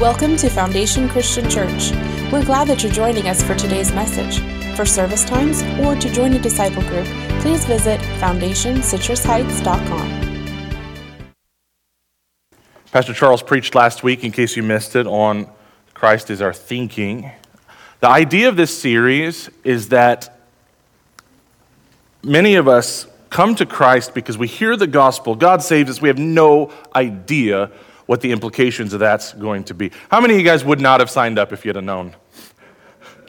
Welcome to Foundation Christian Church. We're glad that you're joining us for today's message. For service times or to join a disciple group, please visit foundationcitrusheights.com. Pastor Charles preached last week, in case you missed it, on Christ is our thinking. The idea of this series is that many of us come to Christ because we hear the gospel, God saves us, we have no idea what the implications of that's going to be. How many of you guys would not have signed up if you'd have known?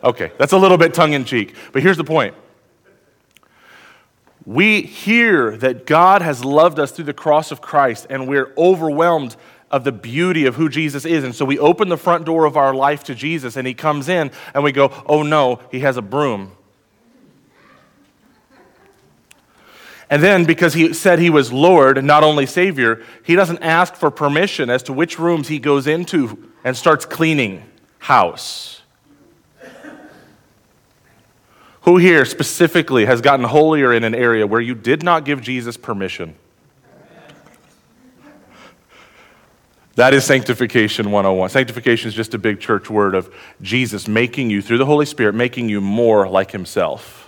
Okay, that's a little bit tongue in cheek, but here's the point. We hear that God has loved us through the cross of Christ, and we're overwhelmed of the beauty of who Jesus is. And so we open the front door of our life to Jesus, and He comes in, and we go, Oh no, He has a broom. And then, because he said he was Lord not only Savior, he doesn't ask for permission as to which rooms he goes into and starts cleaning house. Who here specifically has gotten holier in an area where you did not give Jesus permission? That is sanctification 101. Sanctification is just a big church word of Jesus making you, through the Holy Spirit, making you more like himself.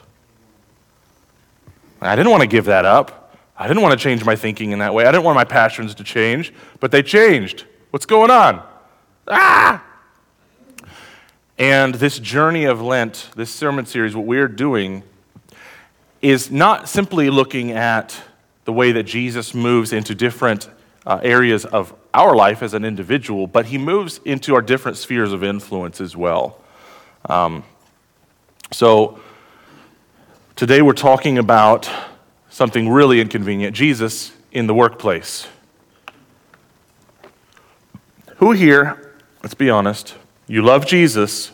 I didn't want to give that up. I didn't want to change my thinking in that way. I didn't want my passions to change, but they changed. What's going on? Ah! And this journey of Lent, this sermon series, what we're doing is not simply looking at the way that Jesus moves into different uh, areas of our life as an individual, but he moves into our different spheres of influence as well. Um, so, Today we're talking about something really inconvenient Jesus in the workplace. Who here, let's be honest, you love Jesus,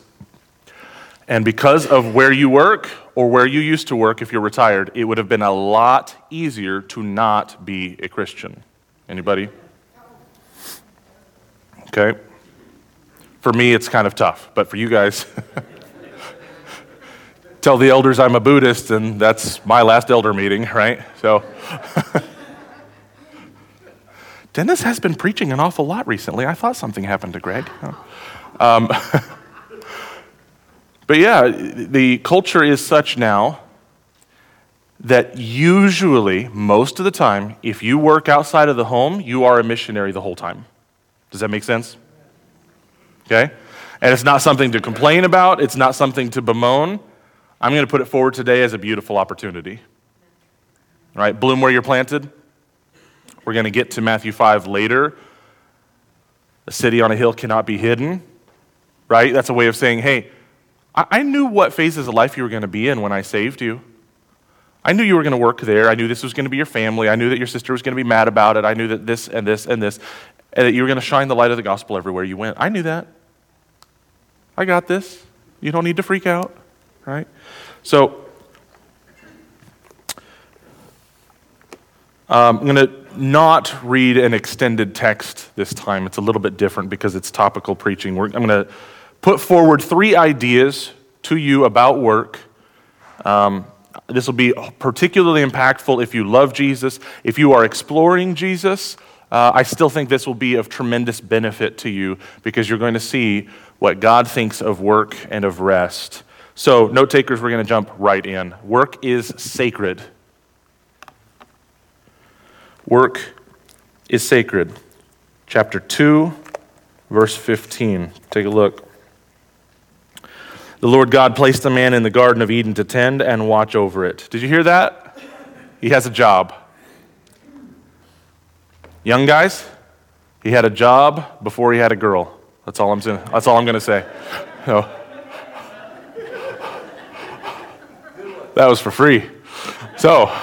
and because of where you work or where you used to work if you're retired, it would have been a lot easier to not be a Christian. Anybody? Okay. For me, it's kind of tough, but for you guys, tell the elders I'm a Buddhist, and that's my last elder meeting, right? So. Dennis has been preaching an awful lot recently. I thought something happened to Greg. Um, but yeah, the culture is such now that usually, most of the time, if you work outside of the home, you are a missionary the whole time. Does that make sense? Okay? And it's not something to complain about, it's not something to bemoan. I'm going to put it forward today as a beautiful opportunity. Right? Bloom where you're planted. We're going to get to Matthew 5 later. A city on a hill cannot be hidden. Right? That's a way of saying, hey, I knew what phases of life you were going to be in when I saved you. I knew you were going to work there. I knew this was going to be your family. I knew that your sister was going to be mad about it. I knew that this and this and this, and that you were going to shine the light of the gospel everywhere you went. I knew that. I got this. You don't need to freak out, right? So, um, I'm going to not read an extended text this time. It's a little bit different because it's topical preaching. We're, I'm going to put forward three ideas to you about work. Um, this will be particularly impactful if you love Jesus. If you are exploring Jesus, uh, I still think this will be of tremendous benefit to you because you're going to see what God thinks of work and of rest. So, note takers, we're going to jump right in. Work is sacred. Work is sacred. Chapter 2, verse 15. Take a look. The Lord God placed the man in the Garden of Eden to tend and watch over it. Did you hear that? He has a job. Young guys, he had a job before he had a girl. That's all I'm saying. That's all I'm going to say. So, That was for free. So,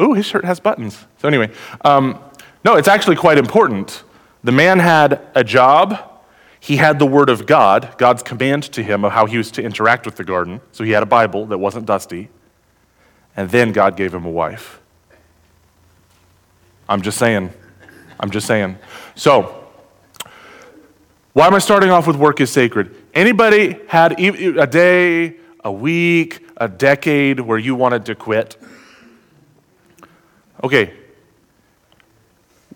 ooh, his shirt has buttons. So, anyway, um, no, it's actually quite important. The man had a job, he had the Word of God, God's command to him of how he was to interact with the garden. So, he had a Bible that wasn't dusty. And then God gave him a wife. I'm just saying. I'm just saying. So, why am I starting off with work is sacred? Anybody had a day, a week, a decade where you wanted to quit? Okay.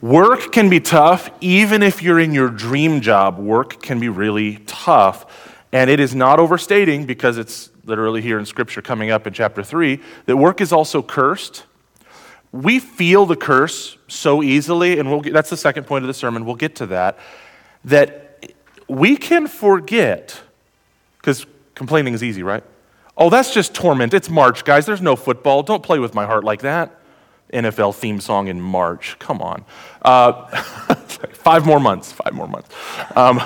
Work can be tough, even if you're in your dream job. Work can be really tough. And it is not overstating, because it's literally here in Scripture coming up in chapter 3, that work is also cursed. We feel the curse so easily, and we'll get, that's the second point of the sermon. We'll get to that. That we can forget, because complaining is easy, right? Oh, that's just torment. It's March, guys. There's no football. Don't play with my heart like that. NFL theme song in March. Come on. Uh, five more months. Five more months. Um,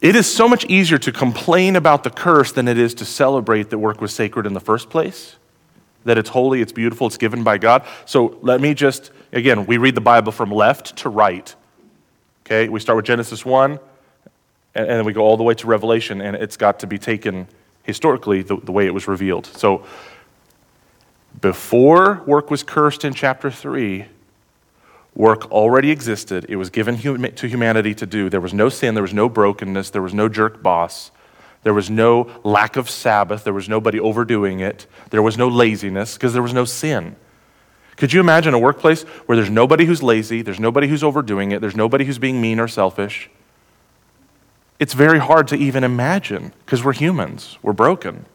it is so much easier to complain about the curse than it is to celebrate that work was sacred in the first place, that it's holy, it's beautiful, it's given by God. So let me just, again, we read the Bible from left to right. Okay, we start with Genesis 1, and, and then we go all the way to Revelation, and it's got to be taken historically the, the way it was revealed. So before work was cursed in chapter 3, work already existed. It was given to humanity to do. There was no sin, there was no brokenness, there was no jerk boss, there was no lack of Sabbath, there was nobody overdoing it, there was no laziness because there was no sin. Could you imagine a workplace where there's nobody who's lazy, there's nobody who's overdoing it, there's nobody who's being mean or selfish? It's very hard to even imagine because we're humans, we're broken.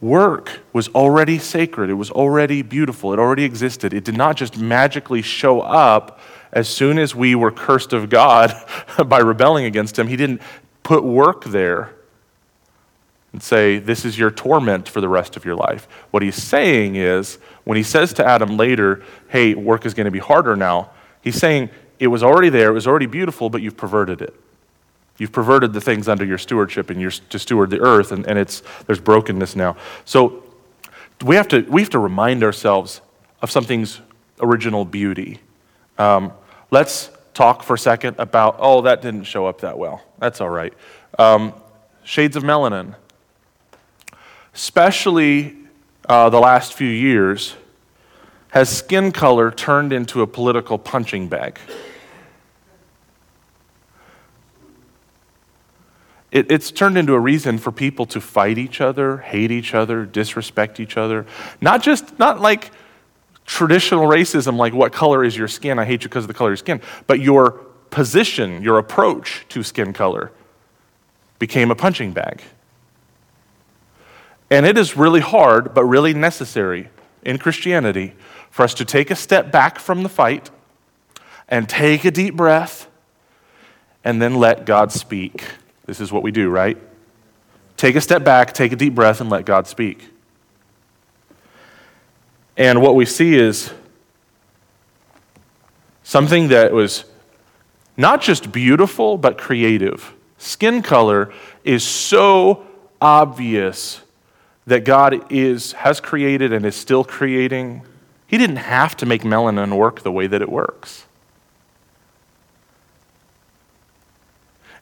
Work was already sacred. It was already beautiful. It already existed. It did not just magically show up as soon as we were cursed of God by rebelling against Him. He didn't put work there and say, This is your torment for the rest of your life. What He's saying is, when He says to Adam later, Hey, work is going to be harder now, He's saying, It was already there, it was already beautiful, but you've perverted it. You've perverted the things under your stewardship and you're to steward the earth, and, and it's, there's brokenness now. So we have, to, we have to remind ourselves of something's original beauty. Um, let's talk for a second about, oh, that didn't show up that well. That's all right. Um, shades of melanin. Especially uh, the last few years, has skin color turned into a political punching bag? It, it's turned into a reason for people to fight each other, hate each other, disrespect each other. Not just, not like traditional racism, like what color is your skin? I hate you because of the color of your skin. But your position, your approach to skin color became a punching bag. And it is really hard, but really necessary in Christianity for us to take a step back from the fight and take a deep breath and then let God speak. This is what we do, right? Take a step back, take a deep breath, and let God speak. And what we see is something that was not just beautiful, but creative. Skin color is so obvious that God is, has created and is still creating. He didn't have to make melanin work the way that it works.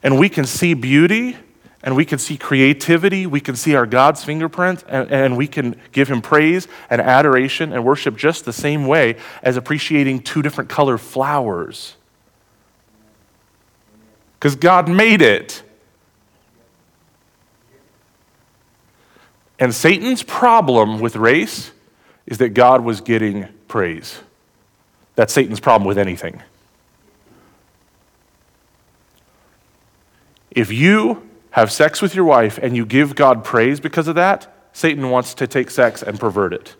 And we can see beauty and we can see creativity, we can see our God's fingerprint, and, and, we can give Him praise and adoration and worship just the same way as appreciating two different colored flowers. Because God made it. And Satan's problem with race is that God was getting praise. That's Satan's problem with anything. If you have sex with your wife and you give God praise because of that, Satan wants to take sex and pervert it.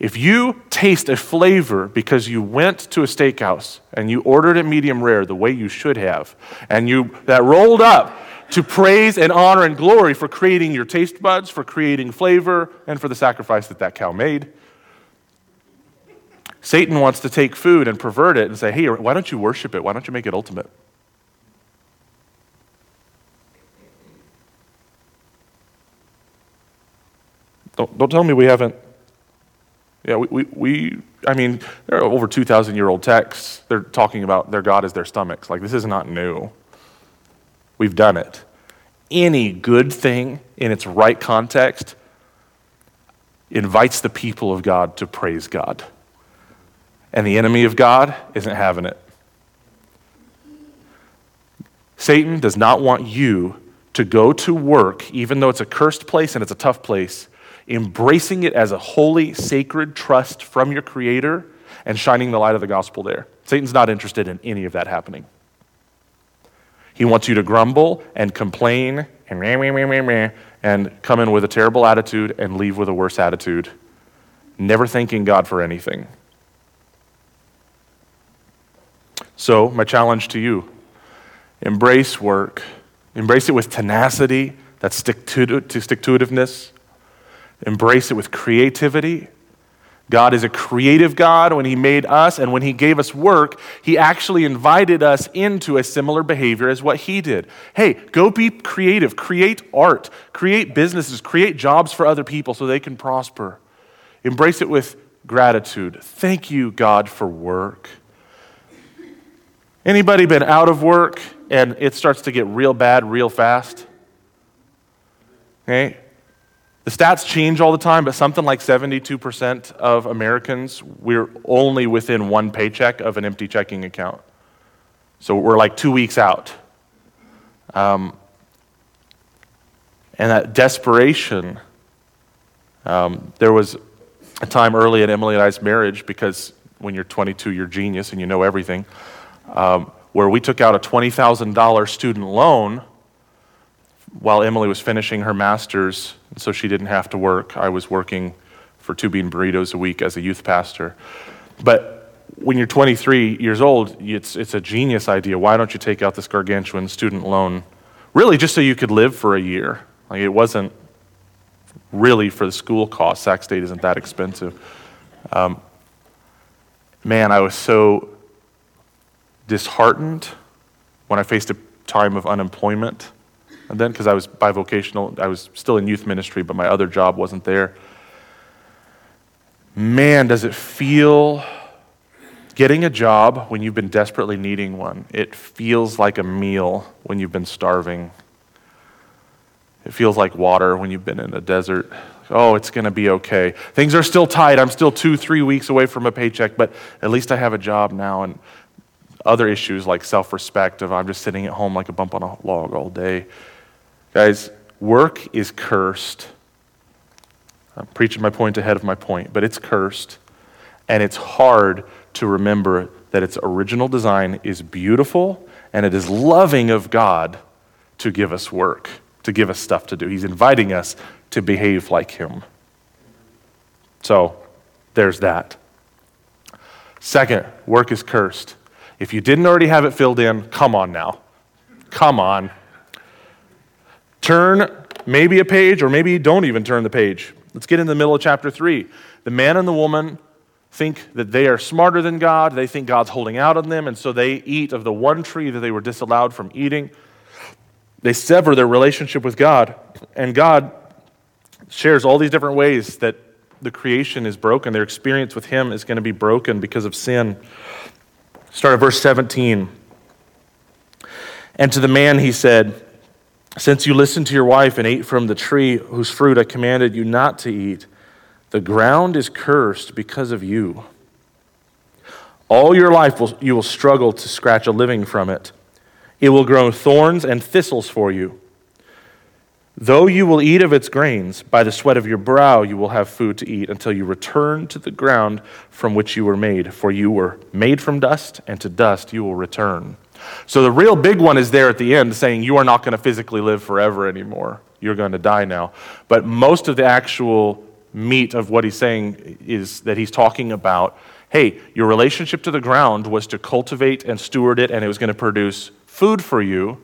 If you taste a flavor because you went to a steakhouse and you ordered it medium rare the way you should have, and you that rolled up to praise and honor and glory for creating your taste buds, for creating flavor, and for the sacrifice that that cow made. Satan wants to take food and pervert it and say, hey, why don't you worship it? Why don't you make it ultimate? Don't, don't tell me we haven't. Yeah, we, we, we, I mean, there are over 2,000 year old texts. They're talking about their God as their stomachs. Like, this is not new. We've done it. Any good thing in its right context invites the people of God to praise God. And the enemy of God isn't having it. Satan does not want you to go to work, even though it's a cursed place and it's a tough place, embracing it as a holy, sacred trust from your Creator and shining the light of the gospel there. Satan's not interested in any of that happening. He wants you to grumble and complain and meh, meh, meh, and come in with a terrible attitude and leave with a worse attitude, never thanking God for anything. So, my challenge to you embrace work, embrace it with tenacity, that stick to, to stick to itiveness, embrace it with creativity. God is a creative God. When He made us and when He gave us work, He actually invited us into a similar behavior as what He did. Hey, go be creative, create art, create businesses, create jobs for other people so they can prosper. Embrace it with gratitude. Thank you, God, for work. Anybody been out of work and it starts to get real bad real fast? Okay? The stats change all the time, but something like 72% of Americans, we're only within one paycheck of an empty checking account. So we're like two weeks out. Um, and that desperation, um, there was a time early in Emily and I's marriage, because when you're 22, you're genius and you know everything um, where we took out a $20,000 student loan while Emily was finishing her master's, so she didn't have to work. I was working for two bean burritos a week as a youth pastor. But when you're 23 years old, it's, it's a genius idea. Why don't you take out this gargantuan student loan? Really, just so you could live for a year. Like, it wasn't really for the school costs. Sac State isn't that expensive. Um, man, I was so disheartened when I faced a time of unemployment. And then, because I was bivocational, I was still in youth ministry, but my other job wasn't there. Man, does it feel getting a job when you've been desperately needing one? It feels like a meal when you've been starving. It feels like water when you've been in a desert. Oh, it's going to be okay. Things are still tight. I'm still two, three weeks away from a paycheck, but at least I have a job now. And other issues like self respect of I'm just sitting at home like a bump on a log all day. Guys, work is cursed. I'm preaching my point ahead of my point, but it's cursed. And it's hard to remember that its original design is beautiful and it is loving of God to give us work, to give us stuff to do. He's inviting us to behave like Him. So, there's that. Second, work is cursed. If you didn't already have it filled in, come on now. Come on. Turn maybe a page, or maybe don't even turn the page. Let's get in the middle of chapter 3. The man and the woman think that they are smarter than God. They think God's holding out on them, and so they eat of the one tree that they were disallowed from eating. They sever their relationship with God, and God shares all these different ways that the creation is broken. Their experience with Him is going to be broken because of sin. Start at verse 17. And to the man he said, Since you listened to your wife and ate from the tree whose fruit I commanded you not to eat, the ground is cursed because of you. All your life will, you will struggle to scratch a living from it. It will grow thorns and thistles for you. Though you will eat of its grains, by the sweat of your brow you will have food to eat until you return to the ground from which you were made. For you were made from dust, and to dust you will return. So the real big one is there at the end saying you are not going to physically live forever anymore. You're going to die now. But most of the actual meat of what he's saying is that he's talking about hey, your relationship to the ground was to cultivate and steward it, and it was going to produce food for you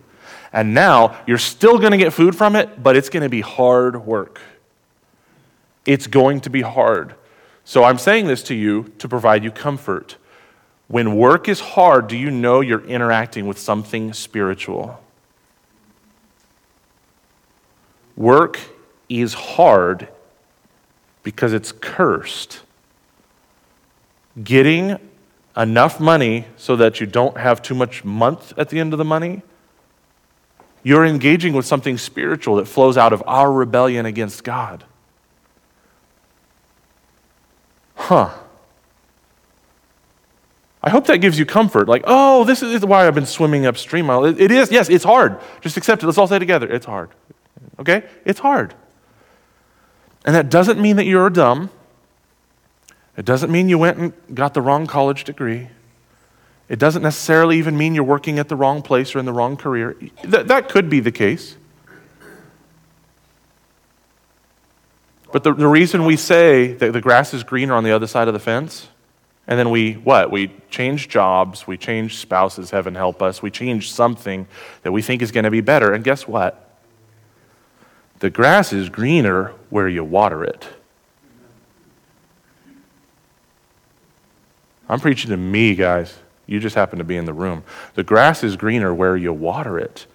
and now you're still going to get food from it, but it's going to be hard work. It's going to be hard. So I'm saying this to you to provide you comfort. When work is hard, do you know you're interacting with something spiritual? Work is hard because it's cursed. Getting enough money so that you don't have too much month at the end of the money you're engaging with something spiritual that flows out of our rebellion against God. Huh. I hope that gives you comfort. Like, oh, this is why I've been swimming upstream. It is, yes, it's hard. Just accept it. Let's all say together it's hard. Okay? It's hard. And that doesn't mean that you're dumb. It doesn't mean you went and got the wrong college degree. It doesn't necessarily even mean you're working at the wrong place or in the wrong career. Th- that could be the case. But the, the reason we say that the grass is greener on the other side of the fence, and then we, what? We change jobs, we change spouses, heaven help us, we change something that we think is going to be better. And guess what? The grass is greener where you water it. I'm preaching to me, guys. You just happen to be in the room. The grass is greener where you water it.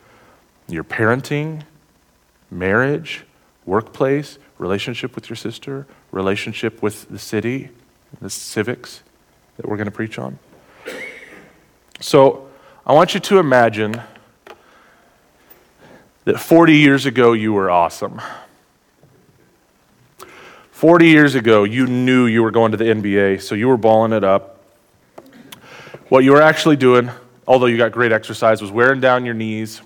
Your parenting, marriage, workplace, relationship with your sister, relationship with the city, the civics that we're going to preach on. So I want you to imagine that 40 years ago you were awesome. 40 years ago, you knew you were going to the NBA, so you were balling it up. What you were actually doing, although you got great exercise, was wearing down your knees.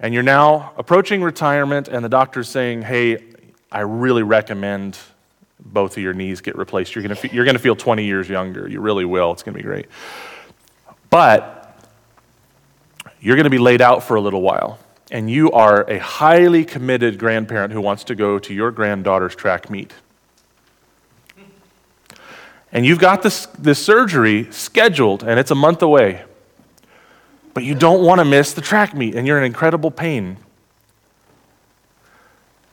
And you're now approaching retirement, and the doctor's saying, Hey, I really recommend both of your knees get replaced. You're going to, you're going to feel 20 years younger. You really will. It's going to be great. But you're going to be laid out for a little while, and you are a highly committed grandparent who wants to go to your granddaughter's track meet and you've got this, this surgery scheduled and it's a month away, but you don't want to miss the track meet and you're in incredible pain.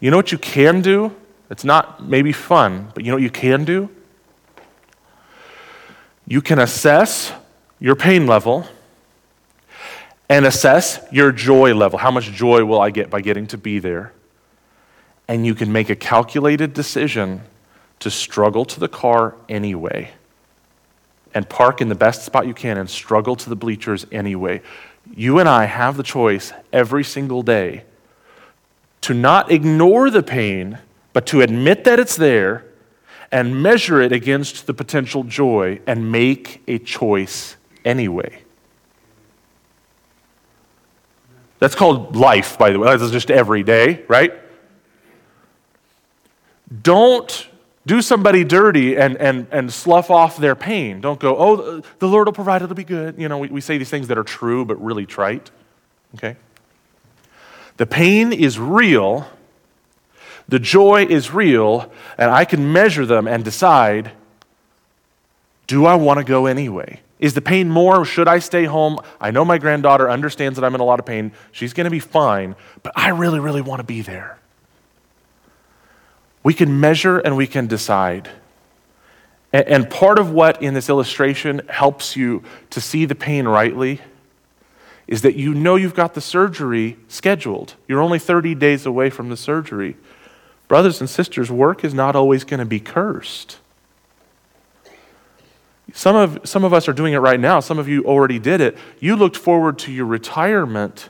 You know what you can do? It's not maybe fun, but you know what you can do? You can assess your pain level and assess your joy level. How much joy will I get by getting to be there? And you can make a calculated decision to struggle to the car anyway and park in the best spot you can and struggle to the bleachers anyway. You and I have the choice every single day to not ignore the pain, but to admit that it's there and measure it against the potential joy and make a choice anyway. That's called life, by the way. That's just every day, right? Don't do somebody dirty and, and, and slough off their pain. Don't go, oh, the Lord will provide, it'll be good. You know, we, we say these things that are true but really trite. Okay? The pain is real, the joy is real, and I can measure them and decide do I want to go anyway? Is the pain more? Should I stay home? I know my granddaughter understands that I'm in a lot of pain. She's going to be fine, but I really, really want to be there. We can measure and we can decide. And part of what in this illustration helps you to see the pain rightly is that you know you've got the surgery scheduled. You're only 30 days away from the surgery. Brothers and sisters, work is not always going to be cursed. Some of, some of us are doing it right now. Some of you already did it. You looked forward to your retirement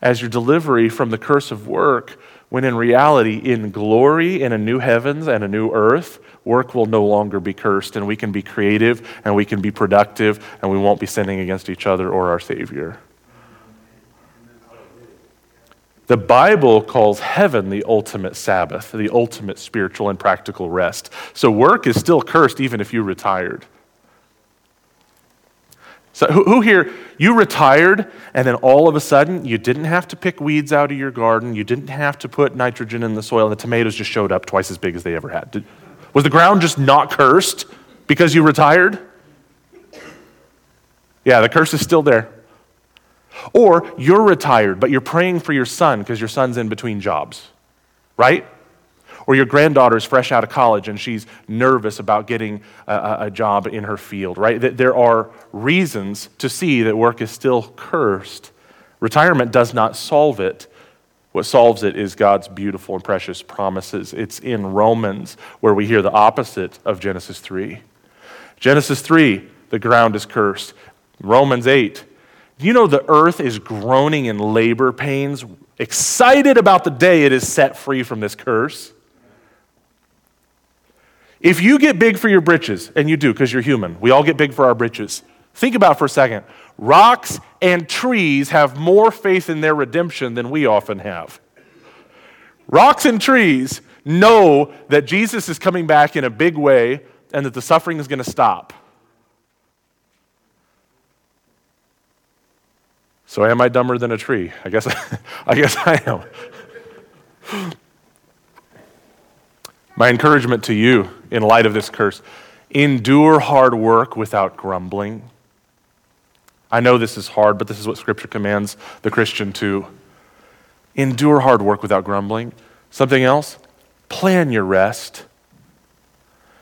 as your delivery from the curse of work when in reality, in glory, in a new heavens and a new earth, work will no longer be cursed, and we can be creative and we can be productive, and we won't be sinning against each other or our Savior. The Bible calls heaven the ultimate Sabbath, the ultimate spiritual and practical rest. So work is still cursed even if you retired. So, who, who here, you retired and then all of a sudden you didn't have to pick weeds out of your garden, you didn't have to put nitrogen in the soil, and the tomatoes just showed up twice as big as they ever had? Did, was the ground just not cursed because you retired? Yeah, the curse is still there. Or you're retired, but you're praying for your son because your son's in between jobs, right? Or your granddaughter's fresh out of college and she's nervous about getting a, a job in her field, right? There are reasons to see that work is still cursed. Retirement does not solve it. What solves it is God's beautiful and precious promises. It's in Romans where we hear the opposite of Genesis 3. Genesis 3, the ground is cursed. Romans 8, you know the earth is groaning in labor pains, excited about the day it is set free from this curse? If you get big for your britches, and you do because you're human, we all get big for our britches. Think about for a second. Rocks and trees have more faith in their redemption than we often have. Rocks and trees know that Jesus is coming back in a big way and that the suffering is going to stop. So am I dumber than a tree? I guess I guess I am. My encouragement to you in light of this curse, endure hard work without grumbling. I know this is hard, but this is what scripture commands the Christian to endure hard work without grumbling. Something else? Plan your rest.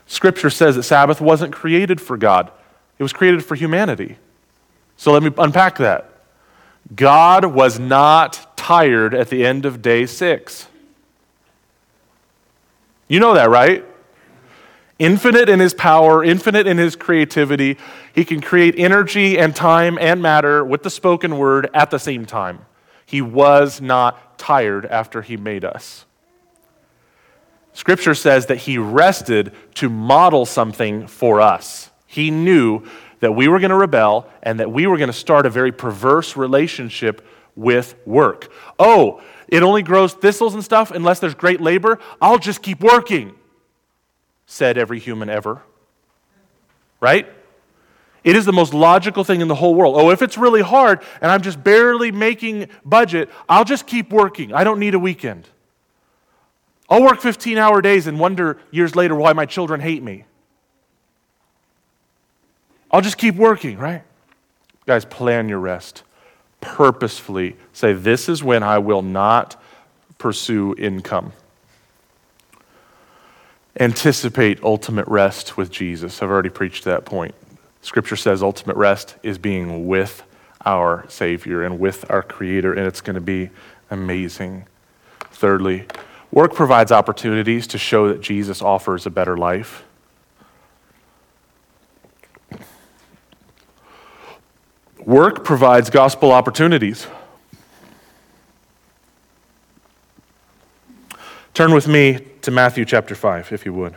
Scripture says that Sabbath wasn't created for God, it was created for humanity. So let me unpack that. God was not tired at the end of day six. You know that, right? Infinite in his power, infinite in his creativity. He can create energy and time and matter with the spoken word at the same time. He was not tired after he made us. Scripture says that he rested to model something for us. He knew that we were going to rebel and that we were going to start a very perverse relationship with work. Oh, it only grows thistles and stuff unless there's great labor. I'll just keep working, said every human ever. Right? It is the most logical thing in the whole world. Oh, if it's really hard and I'm just barely making budget, I'll just keep working. I don't need a weekend. I'll work 15 hour days and wonder years later why my children hate me. I'll just keep working, right? Guys, plan your rest. Purposefully say, This is when I will not pursue income. Anticipate ultimate rest with Jesus. I've already preached that point. Scripture says ultimate rest is being with our Savior and with our Creator, and it's going to be amazing. Thirdly, Work provides opportunities to show that Jesus offers a better life. Work provides gospel opportunities. Turn with me to Matthew chapter 5, if you would.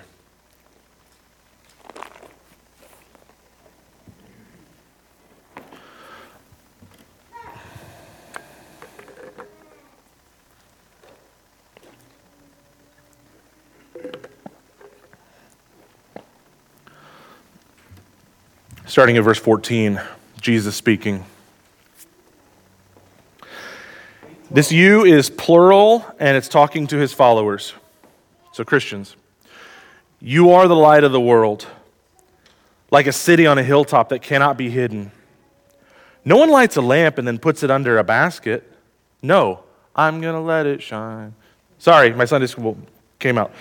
Starting at verse 14, Jesus speaking. This you is plural, and it's talking to his followers. So, Christians, you are the light of the world, like a city on a hilltop that cannot be hidden. No one lights a lamp and then puts it under a basket. No, I'm going to let it shine. Sorry, my Sunday school came out.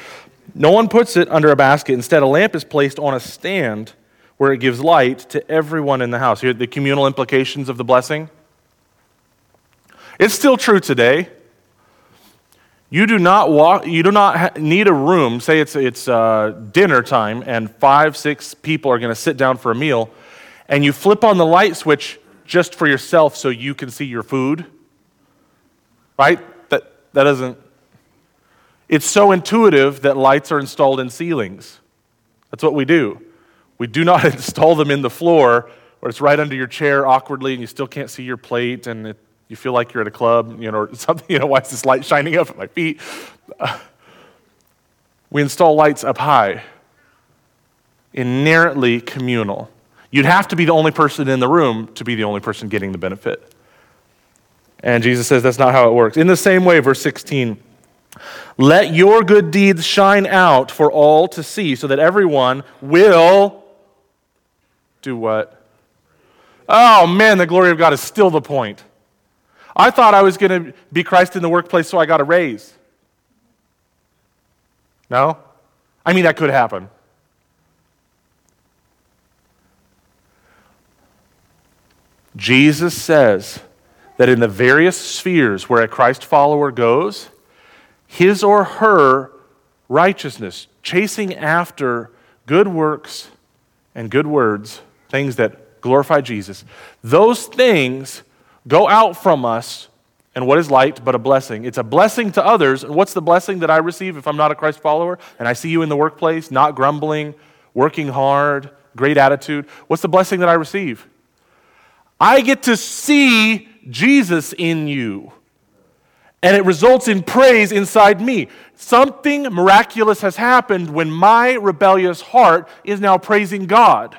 No one puts it under a basket. Instead, a lamp is placed on a stand where it gives light to everyone in the house. Here, the communal implications of the blessing. It's still true today. You do not walk, you do not need a room. Say it's it's uh, dinner time, and five, six people are going to sit down for a meal, and you flip on the light switch just for yourself so you can see your food. Right? That that doesn't. It's so intuitive that lights are installed in ceilings. That's what we do. We do not install them in the floor where it's right under your chair awkwardly and you still can't see your plate and it, you feel like you're at a club, you know, or something, you know, why is this light shining up at my feet? We install lights up high, inherently communal. You'd have to be the only person in the room to be the only person getting the benefit. And Jesus says that's not how it works. In the same way, verse 16, let your good deeds shine out for all to see so that everyone will do what? Oh man, the glory of God is still the point. I thought I was going to be Christ in the workplace, so I got a raise. No? I mean, that could happen. Jesus says that in the various spheres where a Christ follower goes, his or her righteousness, chasing after good works and good words, things that glorify Jesus, those things go out from us. And what is light but a blessing? It's a blessing to others. And what's the blessing that I receive if I'm not a Christ follower and I see you in the workplace, not grumbling, working hard, great attitude? What's the blessing that I receive? I get to see Jesus in you. And it results in praise inside me. Something miraculous has happened when my rebellious heart is now praising God.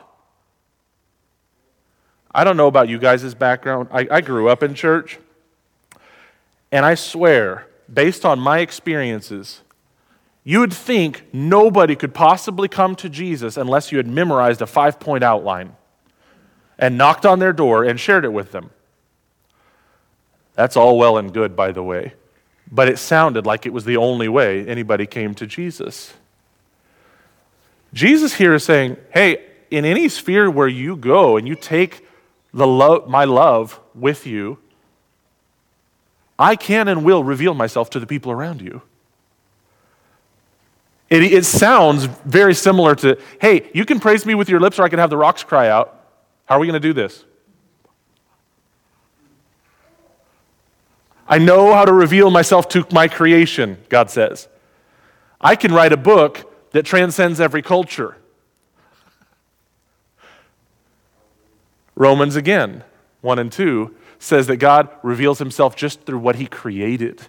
I don't know about you guys' background. I, I grew up in church. And I swear, based on my experiences, you would think nobody could possibly come to Jesus unless you had memorized a five point outline and knocked on their door and shared it with them. That's all well and good, by the way, but it sounded like it was the only way anybody came to Jesus. Jesus here is saying, hey, in any sphere where you go and you take the lo- my love with you, I can and will reveal myself to the people around you. It, it sounds very similar to, hey, you can praise me with your lips or I can have the rocks cry out. How are we going to do this? I know how to reveal myself to my creation, God says. I can write a book that transcends every culture. Romans again, 1 and 2, says that God reveals himself just through what he created.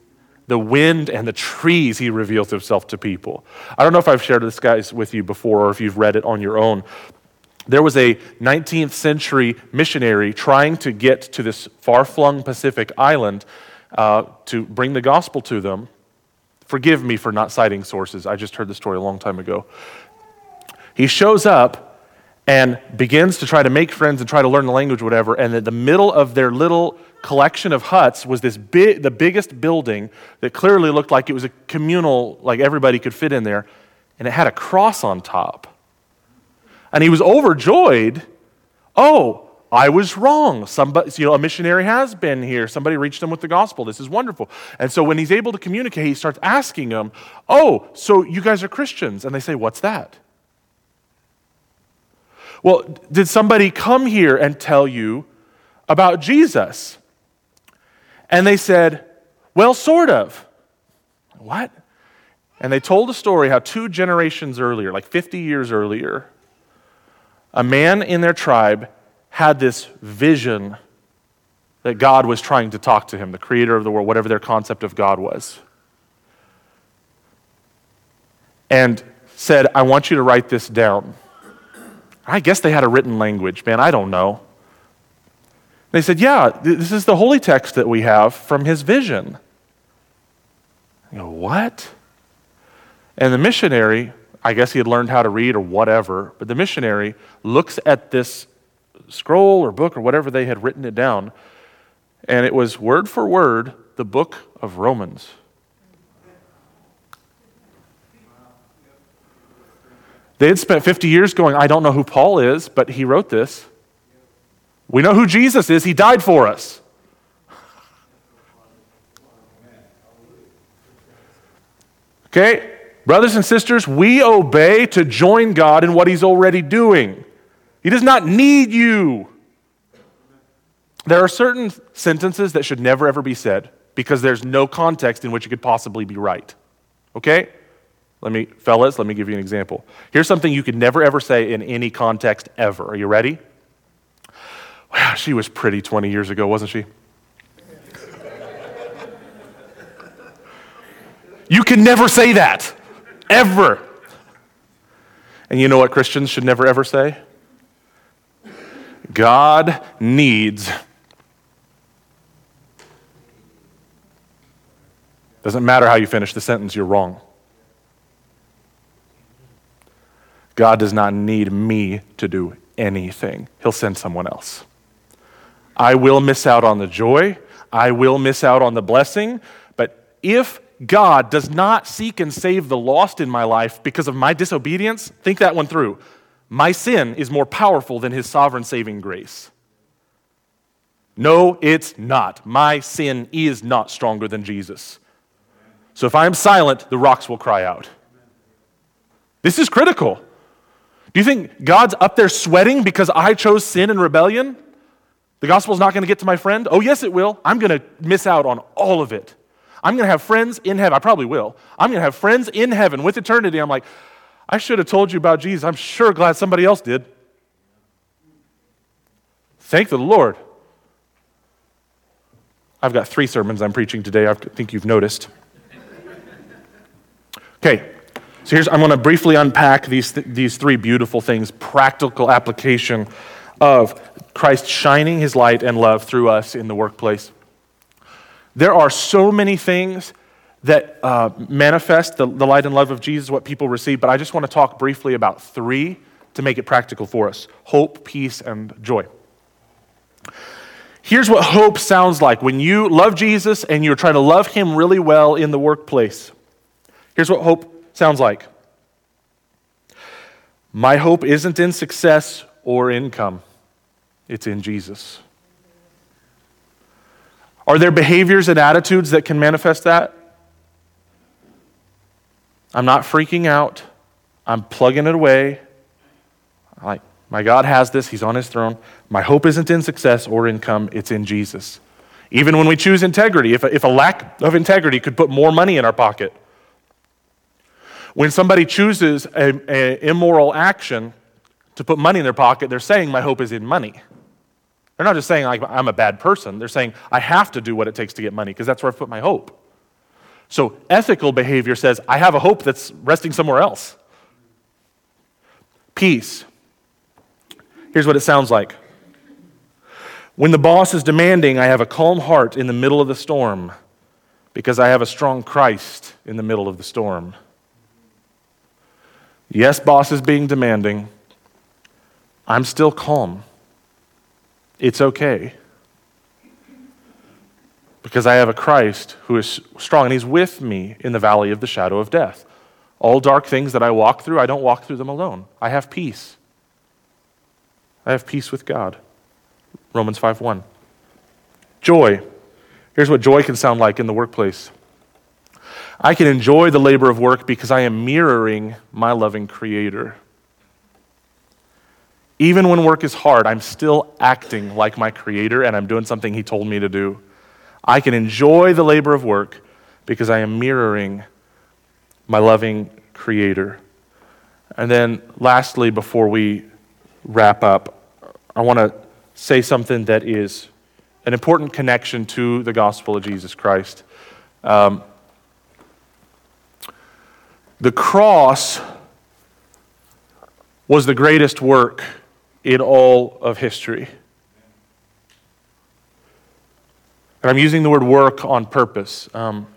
The wind and the trees, he reveals himself to people. I don't know if I've shared this, guys, with you before or if you've read it on your own. There was a 19th century missionary trying to get to this far flung Pacific island uh, to bring the gospel to them. Forgive me for not citing sources. I just heard the story a long time ago. He shows up and begins to try to make friends and try to learn the language, whatever. And in the middle of their little collection of huts was this big, the biggest building that clearly looked like it was a communal, like everybody could fit in there, and it had a cross on top. And he was overjoyed. Oh, I was wrong. Somebody, you know, a missionary has been here. Somebody reached him with the gospel. This is wonderful. And so when he's able to communicate, he starts asking them, Oh, so you guys are Christians? And they say, What's that? Well, did somebody come here and tell you about Jesus? And they said, Well, sort of. What? And they told a story how two generations earlier, like 50 years earlier, a man in their tribe had this vision that God was trying to talk to him, the creator of the world, whatever their concept of God was. And said, I want you to write this down. I guess they had a written language, man, I don't know. They said, Yeah, this is the holy text that we have from his vision. You go, What? And the missionary, I guess he had learned how to read or whatever, but the missionary looks at this scroll or book or whatever they had written it down, and it was word for word the book of Romans. They had spent 50 years going, I don't know who Paul is, but he wrote this. We know who Jesus is, he died for us. Okay, brothers and sisters, we obey to join God in what he's already doing. He does not need you. There are certain sentences that should never ever be said because there's no context in which it could possibly be right. Okay? Let me, fellas, let me give you an example. Here's something you could never ever say in any context ever. Are you ready? Wow, she was pretty 20 years ago, wasn't she? you can never say that, ever. And you know what Christians should never ever say? God needs. Doesn't matter how you finish the sentence, you're wrong. God does not need me to do anything, He'll send someone else. I will miss out on the joy, I will miss out on the blessing, but if God does not seek and save the lost in my life because of my disobedience, think that one through. My sin is more powerful than His sovereign saving grace. No, it's not. My sin is not stronger than Jesus. So if I am silent, the rocks will cry out. This is critical. Do you think God's up there sweating because I chose sin and rebellion? The gospel's not going to get to my friend? Oh, yes, it will. I'm going to miss out on all of it. I'm going to have friends in heaven. I probably will. I'm going to have friends in heaven with eternity. I'm like, I should have told you about Jesus. I'm sure glad somebody else did. Thank the Lord. I've got three sermons I'm preaching today, I think you've noticed. Okay, so here's, I'm going to briefly unpack these, th- these three beautiful things practical application of Christ shining his light and love through us in the workplace. There are so many things that uh, manifest the, the light and love of Jesus, what people receive, but I just want to talk briefly about three to make it practical for us hope, peace, and joy. Here's what hope sounds like when you love Jesus and you're trying to love him really well in the workplace. Here's what hope sounds like My hope isn't in success or income, it's in Jesus. Are there behaviors and attitudes that can manifest that? I'm not freaking out. I'm plugging it away. Like, my God has this, He's on His throne. My hope isn't in success or income, it's in Jesus. Even when we choose integrity, if a, if a lack of integrity could put more money in our pocket, when somebody chooses an immoral action to put money in their pocket, they're saying, My hope is in money. They're not just saying, like, I'm a bad person. They're saying, I have to do what it takes to get money because that's where I've put my hope. So ethical behavior says, I have a hope that's resting somewhere else. Peace. Here's what it sounds like When the boss is demanding, I have a calm heart in the middle of the storm because I have a strong Christ in the middle of the storm. Yes, boss is being demanding. I'm still calm. It's okay because I have a Christ who is strong and he's with me in the valley of the shadow of death. All dark things that I walk through, I don't walk through them alone. I have peace. I have peace with God. Romans 5:1. Joy. Here's what joy can sound like in the workplace. I can enjoy the labor of work because I am mirroring my loving creator. Even when work is hard, I'm still acting like my creator and I'm doing something he told me to do. I can enjoy the labor of work because I am mirroring my loving Creator. And then, lastly, before we wrap up, I want to say something that is an important connection to the gospel of Jesus Christ. Um, the cross was the greatest work in all of history. And I'm using the word work on purpose. Um,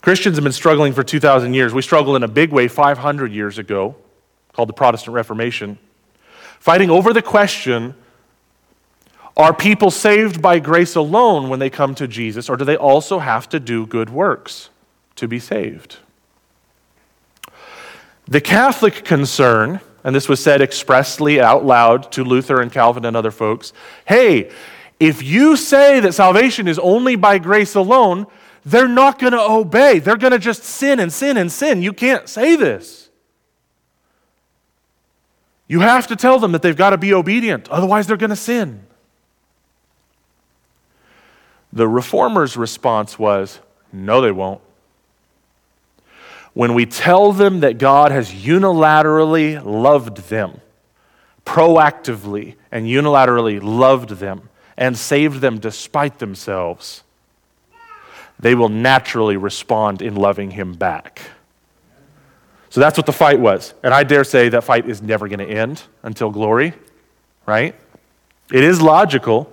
Christians have been struggling for 2,000 years. We struggled in a big way 500 years ago, called the Protestant Reformation, fighting over the question are people saved by grace alone when they come to Jesus, or do they also have to do good works to be saved? The Catholic concern, and this was said expressly out loud to Luther and Calvin and other folks hey, if you say that salvation is only by grace alone, they're not going to obey. They're going to just sin and sin and sin. You can't say this. You have to tell them that they've got to be obedient, otherwise, they're going to sin. The reformers' response was no, they won't. When we tell them that God has unilaterally loved them, proactively and unilaterally loved them, and saved them despite themselves, they will naturally respond in loving him back. So that's what the fight was. And I dare say that fight is never going to end until glory, right? It is logical.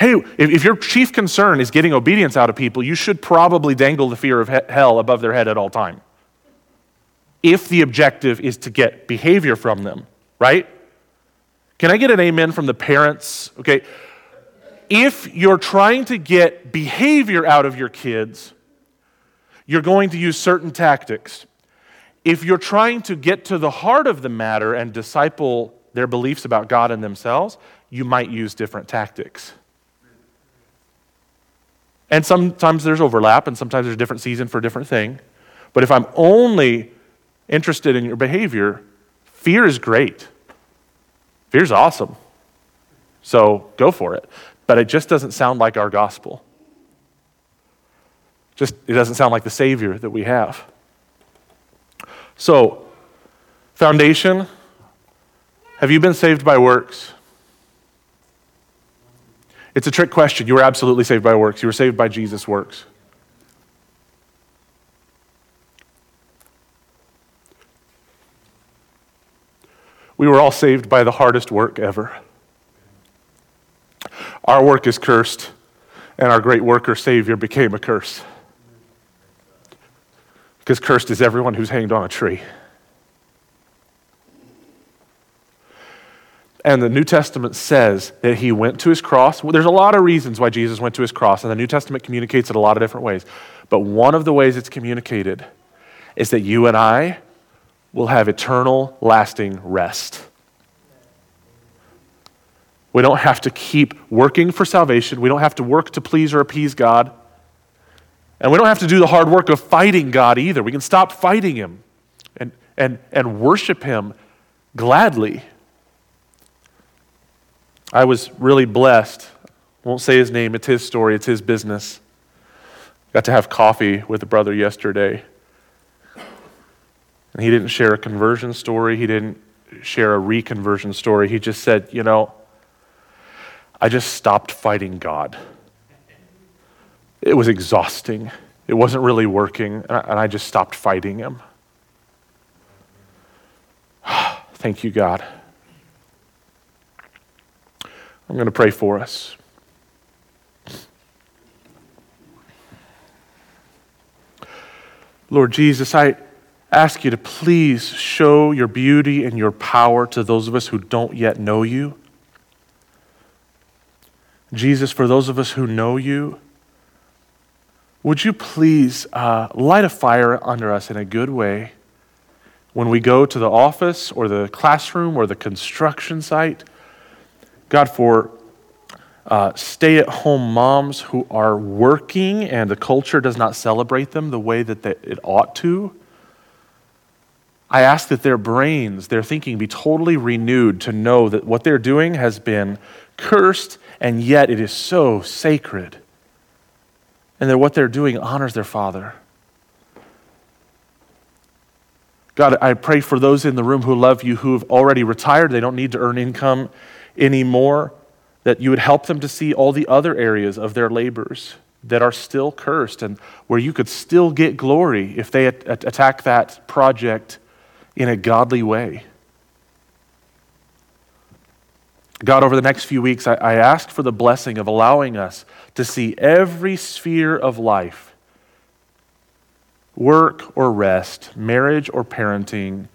Hey, if, your chief concern is getting obedience out of people, you should probably dangle the fear of hell above their head at all time. If the objective is to get behavior from them, right? Can I get an amen from the parents? Okay, if you're trying to get behavior out of your kids, you're going to use certain tactics. If you're trying to get to the heart of the matter and disciple their beliefs about God and themselves, you might use different tactics. And sometimes there's overlap, and sometimes there's a different season for a different thing. But if I'm only interested in your behavior, fear is great. Fear's awesome. So go for it but it just doesn't sound like our gospel. Just it doesn't sound like the Savior that we have. So, foundation have you been saved by works? It's a trick question. You were absolutely saved by works. You were saved by Jesus' works. We were all saved by the hardest work ever. Our work is cursed, and our great worker, Savior, became a curse. Because cursed is everyone who's hanged on a tree. And the New Testament says that he went to his cross. Well, there's a lot of reasons why Jesus went to his cross, and the New Testament communicates it a lot of different ways. But one of the ways it's communicated is that you and I will have eternal, lasting rest. We don't have to keep working for salvation. We don't have to work to please or appease God. And we don't have to do the hard work of fighting God either. We can stop fighting Him and, and, and worship Him gladly I was really blessed. Won't say his name, it's his story, it's his business. Got to have coffee with a brother yesterday. And he didn't share a conversion story, he didn't share a reconversion story. He just said, You know, I just stopped fighting God. It was exhausting. It wasn't really working, and I just stopped fighting him. Thank you, God. I'm going to pray for us. Lord Jesus, I ask you to please show your beauty and your power to those of us who don't yet know you. Jesus, for those of us who know you, would you please uh, light a fire under us in a good way when we go to the office or the classroom or the construction site? God, for uh, stay at home moms who are working and the culture does not celebrate them the way that they, it ought to. I ask that their brains, their thinking be totally renewed to know that what they're doing has been cursed and yet it is so sacred. And that what they're doing honors their Father. God, I pray for those in the room who love you who have already retired. They don't need to earn income anymore, that you would help them to see all the other areas of their labors that are still cursed and where you could still get glory if they attack that project in a godly way. God, over the next few weeks, I, I ask for the blessing of allowing us to see every sphere of life work or rest, marriage or parenting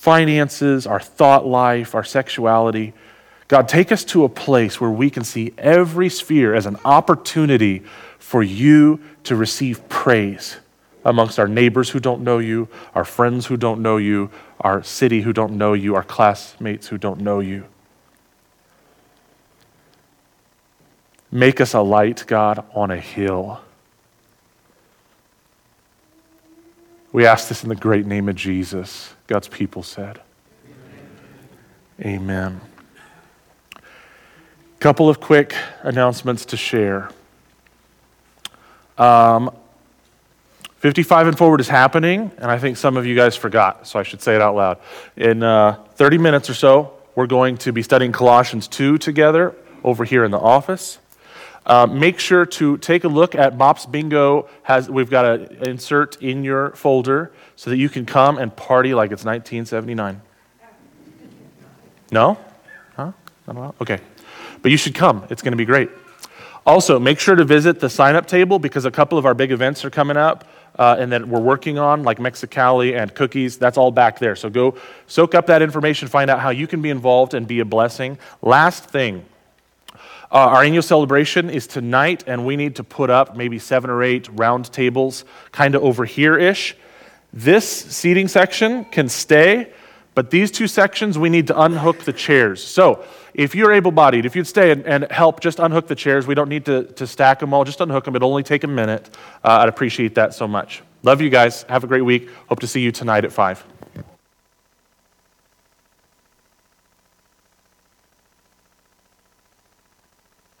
finances, our thought life, our sexuality. God, take us to a place where we can see every sphere as an opportunity for you to receive praise amongst our neighbors who don't know you, our friends who don't know you, our city who don't know you, our classmates who don't know you. Make us a light, God, on a hill. We ask this in the great name of Jesus. God's people said. Amen. Couple of quick announcements to share. Um, 55 and forward is happening, and I think some of you guys forgot, so I should say it out loud. In uh, 30 minutes or so, we're going to be studying Colossians 2 together over here in the office. Uh, make sure to take a look at MOPS Bingo. Has, we've got an insert in your folder so that you can come and party like it's 1979. No? Huh? Okay. But you should come. It's going to be great. Also, make sure to visit the sign up table because a couple of our big events are coming up uh, and that we're working on, like Mexicali and cookies. That's all back there. So go soak up that information, find out how you can be involved and be a blessing. Last thing uh, our annual celebration is tonight, and we need to put up maybe seven or eight round tables kind of over here ish. This seating section can stay, but these two sections, we need to unhook the chairs. So if you're able bodied, if you'd stay and, and, help just unhook the chairs, we don't need to, to stack them all, just unhook them. It'll only take a minute. Uh, I'd appreciate that so much. Love you guys. Have a great week. Hope to see you tonight at 5.